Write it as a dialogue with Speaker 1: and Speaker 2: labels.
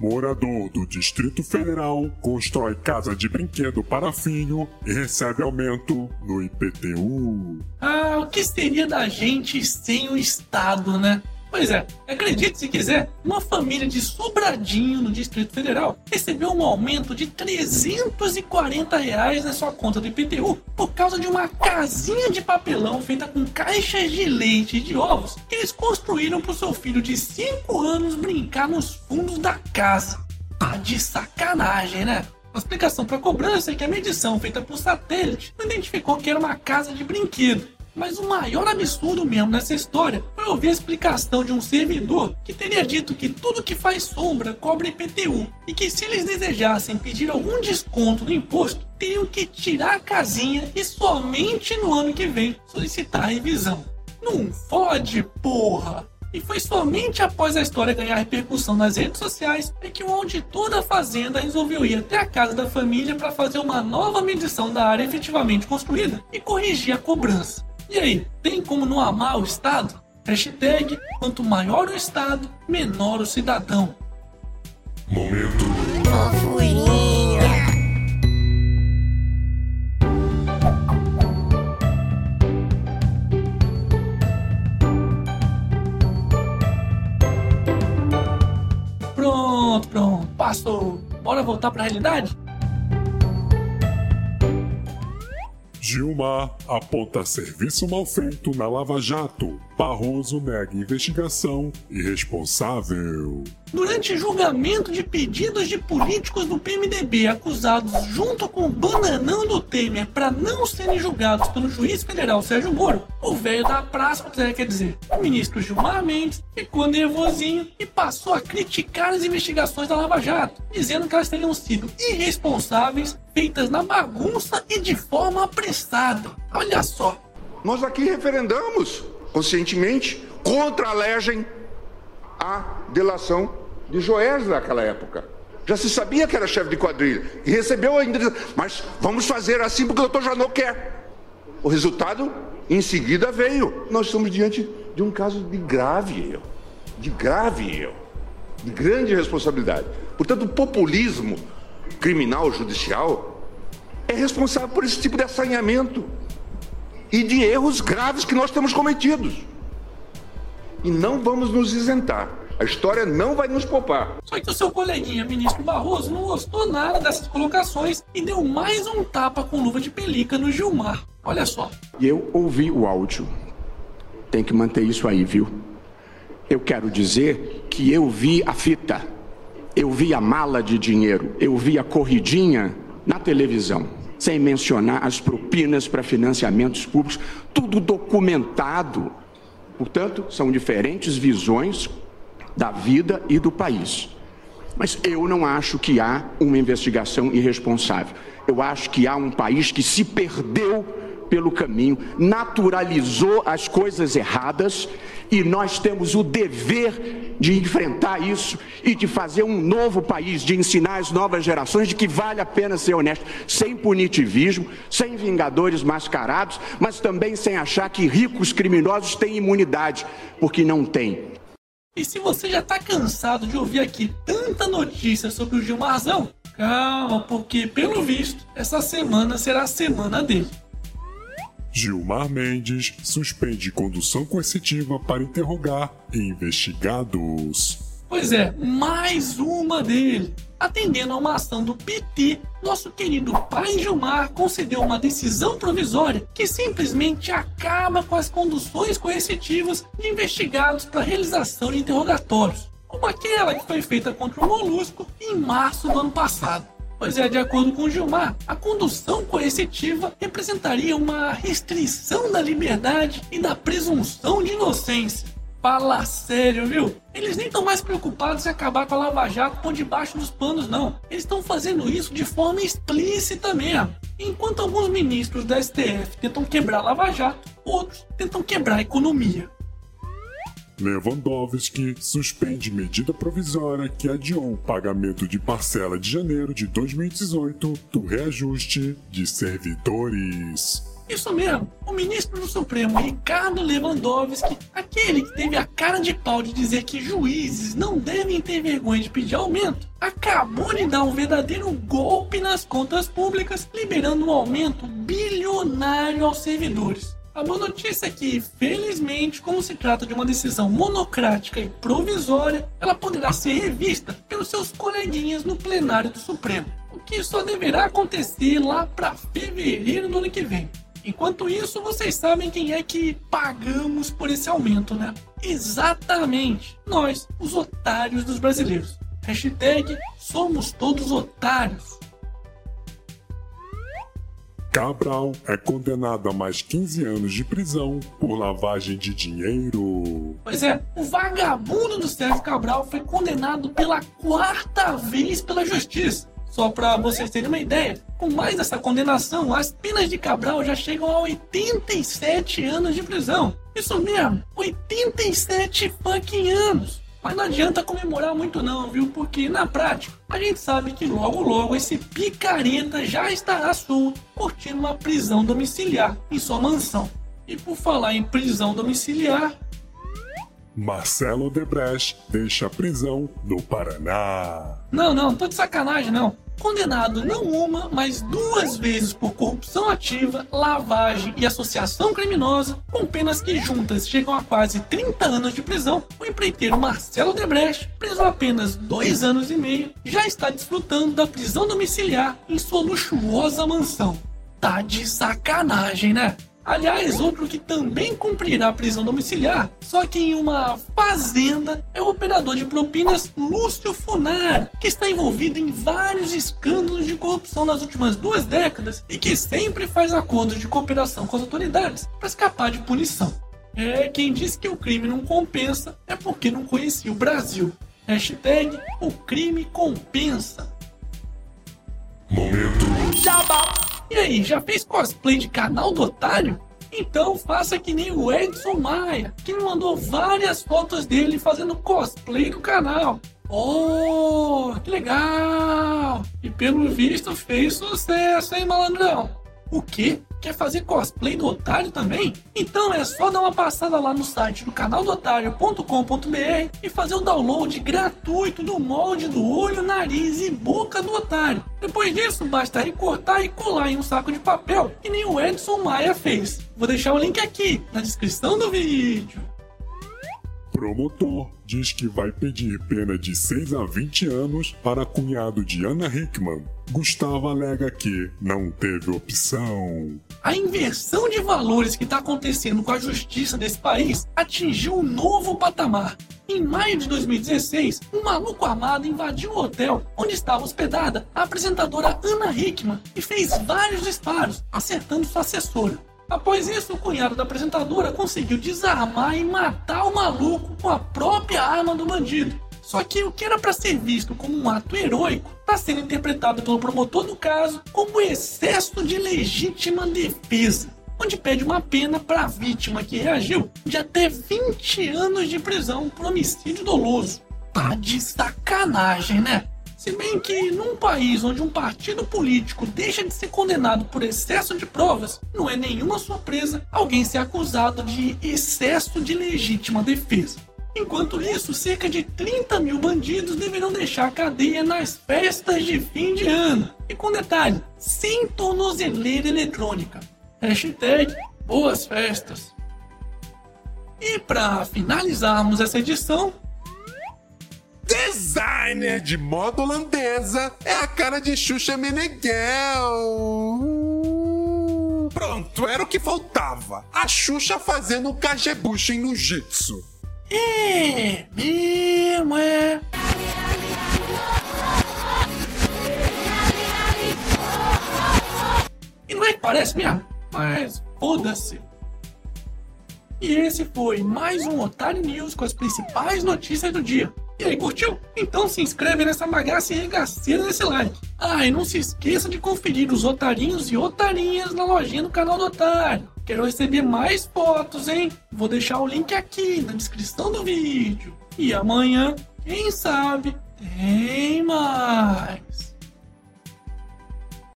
Speaker 1: Morador do Distrito Federal constrói casa de brinquedo para filho e recebe aumento no IPTU.
Speaker 2: Ah, o que seria da gente sem o Estado, né? Pois é, acredite se quiser, uma família de Sobradinho, no Distrito Federal, recebeu um aumento de 340 reais na sua conta do IPTU por causa de uma casinha de papelão feita com caixas de leite e de ovos que eles construíram para o seu filho de 5 anos brincar nos fundos da casa. Tá de sacanagem, né? A explicação para a cobrança é que a medição feita por satélite não identificou que era uma casa de brinquedo mas o maior absurdo mesmo nessa história foi ouvir a explicação de um servidor que teria dito que tudo que faz sombra cobra IPTU e que se eles desejassem pedir algum desconto no imposto, teriam que tirar a casinha e somente no ano que vem solicitar a revisão. Não fode, porra! E foi somente após a história ganhar repercussão nas redes sociais é que o auditor da fazenda resolveu ir até a casa da família para fazer uma nova medição da área efetivamente construída e corrigir a cobrança. E aí, tem como não amar o Estado? Hashtag, quanto maior o Estado, menor o cidadão.
Speaker 1: Momento.
Speaker 3: Fofurinha.
Speaker 2: Pronto, pronto, passou. Bora voltar pra realidade?
Speaker 1: Gilmar aponta serviço mal feito na Lava Jato. Barroso nega investigação irresponsável.
Speaker 2: Durante julgamento de pedidos de políticos do PMDB acusados junto com o bananão do Temer para não serem julgados pelo juiz federal Sérgio Moro, o velho da praça, quer dizer, o ministro Gilmar Mendes ficou nervosinho e passou a criticar as investigações da Lava Jato, dizendo que elas teriam sido irresponsáveis, feitas na bagunça e de forma apressada. Olha só.
Speaker 4: Nós aqui referendamos conscientemente contra a legem a delação de Joés naquela época. Já se sabia que era chefe de quadrilha e recebeu ainda, mas vamos fazer assim porque o doutor Janot quer. O resultado em seguida veio. Nós estamos diante de um caso de grave erro, de grave erro, de grande responsabilidade. Portanto, o populismo criminal judicial é responsável por esse tipo de assanhamento e de erros graves que nós temos cometidos. E não vamos nos isentar. A história não vai nos poupar.
Speaker 2: Só que o seu coleguinha, ministro Barroso, não gostou nada dessas colocações e deu mais um tapa com luva de pelica no Gilmar. Olha só.
Speaker 5: Eu ouvi o áudio. Tem que manter isso aí, viu? Eu quero dizer que eu vi a fita, eu vi a mala de dinheiro, eu vi a corridinha na televisão sem mencionar as propinas para financiamentos públicos, tudo documentado. Portanto, são diferentes visões da vida e do país. Mas eu não acho que há uma investigação irresponsável. Eu acho que há um país que se perdeu pelo caminho, naturalizou as coisas erradas e nós temos o dever de enfrentar isso e de fazer um novo país, de ensinar as novas gerações de que vale a pena ser honesto, sem punitivismo, sem vingadores mascarados, mas também sem achar que ricos criminosos têm imunidade, porque não tem.
Speaker 2: E se você já está cansado de ouvir aqui tanta notícia sobre o Gilmarzão, calma, porque pelo visto, essa semana será a semana dele.
Speaker 1: Gilmar Mendes suspende condução coercitiva para interrogar investigados.
Speaker 2: Pois é, mais uma dele. Atendendo a uma ação do PT, nosso querido pai Gilmar concedeu uma decisão provisória que simplesmente acaba com as conduções coercitivas de investigados para realização de interrogatórios, como aquela que foi feita contra o Molusco em março do ano passado. Pois é, de acordo com Gilmar, a condução coercitiva representaria uma restrição da liberdade e da presunção de inocência. Fala sério, viu? Eles nem estão mais preocupados em acabar com a Lava Jato por debaixo dos panos, não. Eles estão fazendo isso de forma explícita mesmo. Enquanto alguns ministros da STF tentam quebrar a Lava Jato, outros tentam quebrar a economia.
Speaker 1: Lewandowski suspende medida provisória que adiou o pagamento de parcela de janeiro de 2018 do reajuste de servidores.
Speaker 2: Isso mesmo, o ministro do Supremo Ricardo Lewandowski, aquele que teve a cara de pau de dizer que juízes não devem ter vergonha de pedir aumento, acabou de dar um verdadeiro golpe nas contas públicas, liberando um aumento bilionário aos servidores. A boa notícia é que, felizmente, como se trata de uma decisão monocrática e provisória, ela poderá ser revista pelos seus coleguinhas no plenário do Supremo, o que só deverá acontecer lá para fevereiro do ano que vem. Enquanto isso, vocês sabem quem é que pagamos por esse aumento, né? Exatamente, nós, os otários dos brasileiros. Hashtag somos todos otários.
Speaker 1: Cabral é condenado a mais 15 anos de prisão por lavagem de dinheiro.
Speaker 2: Pois é, o vagabundo do Sérgio Cabral foi condenado pela quarta vez pela justiça. Só para vocês terem uma ideia, com mais essa condenação, as penas de Cabral já chegam a 87 anos de prisão. Isso mesmo, 87 fucking anos. Mas não adianta comemorar muito não, viu? Porque na prática, a gente sabe que logo logo esse picareta já estará solto, curtindo uma prisão domiciliar em sua mansão. E por falar em prisão domiciliar,
Speaker 1: Marcelo Odebrecht deixa a prisão no Paraná.
Speaker 2: Não, não, tô de sacanagem não. Condenado não uma, mas duas vezes por corrupção ativa, lavagem e associação criminosa, com penas que juntas chegam a quase 30 anos de prisão, o empreiteiro Marcelo Odebrecht, preso apenas dois anos e meio, já está desfrutando da prisão domiciliar em sua luxuosa mansão. Tá de sacanagem, né? Aliás, outro que também cumprirá a prisão domiciliar, só que em uma fazenda, é o operador de propinas Lúcio Funari, que está envolvido em vários escândalos de corrupção nas últimas duas décadas e que sempre faz acordos de cooperação com as autoridades para escapar de punição. É, quem diz que o crime não compensa é porque não conhecia o Brasil. Hashtag o crime compensa.
Speaker 1: Momento
Speaker 2: E aí, já fez cosplay de canal do otário? Então faça que nem o Edson Maia, que me mandou várias fotos dele fazendo cosplay do canal. Oh, que legal! E pelo visto fez sucesso, hein, malandrão? O quê? Quer fazer cosplay do Otário também? Então é só dar uma passada lá no site do canaldotário.com.br e fazer o download gratuito do molde do olho, nariz e boca do Otário. Depois disso, basta recortar e colar em um saco de papel, que nem o Edson Maia fez. Vou deixar o link aqui na descrição do vídeo.
Speaker 1: Promotor diz que vai pedir pena de 6 a 20 anos para cunhado de Ana Hickman. Gustavo alega que não teve opção.
Speaker 2: A inversão de valores que está acontecendo com a justiça desse país atingiu um novo patamar. Em maio de 2016, um maluco armado invadiu o hotel onde estava hospedada a apresentadora Ana Hickman e fez vários disparos, acertando sua assessora. Após isso, o cunhado da apresentadora conseguiu desarmar e matar o maluco com a própria arma do bandido. Só que o que era para ser visto como um ato heróico está sendo interpretado pelo promotor do caso como excesso de legítima defesa, onde pede uma pena para a vítima que reagiu de até 20 anos de prisão por homicídio doloso. Tá de sacanagem, né? Se bem que num país onde um partido político deixa de ser condenado por excesso de provas, não é nenhuma surpresa alguém ser acusado de excesso de legítima defesa. Enquanto isso, cerca de 30 mil bandidos deverão deixar a cadeia nas festas de fim de ano. E com detalhe, sem tornozeleira eletrônica. Hashtag boas festas. E para finalizarmos essa edição,
Speaker 6: Designer de moda holandesa é a cara de Xuxa Meneghel. Pronto, era o que faltava. A Xuxa fazendo um kagebushi no jitsu.
Speaker 2: é mesmo, é. E não é que parece mesmo? Mas foda-se. E esse foi mais um Otário News com as principais notícias do dia. E aí, curtiu? Então se inscreve nessa bagaça e regaceira desse like. Ah, e não se esqueça de conferir os otarinhos e otarinhas na lojinha do canal do Otário. Quero receber mais fotos, hein? Vou deixar o link aqui na descrição do vídeo. E amanhã, quem sabe, tem mais.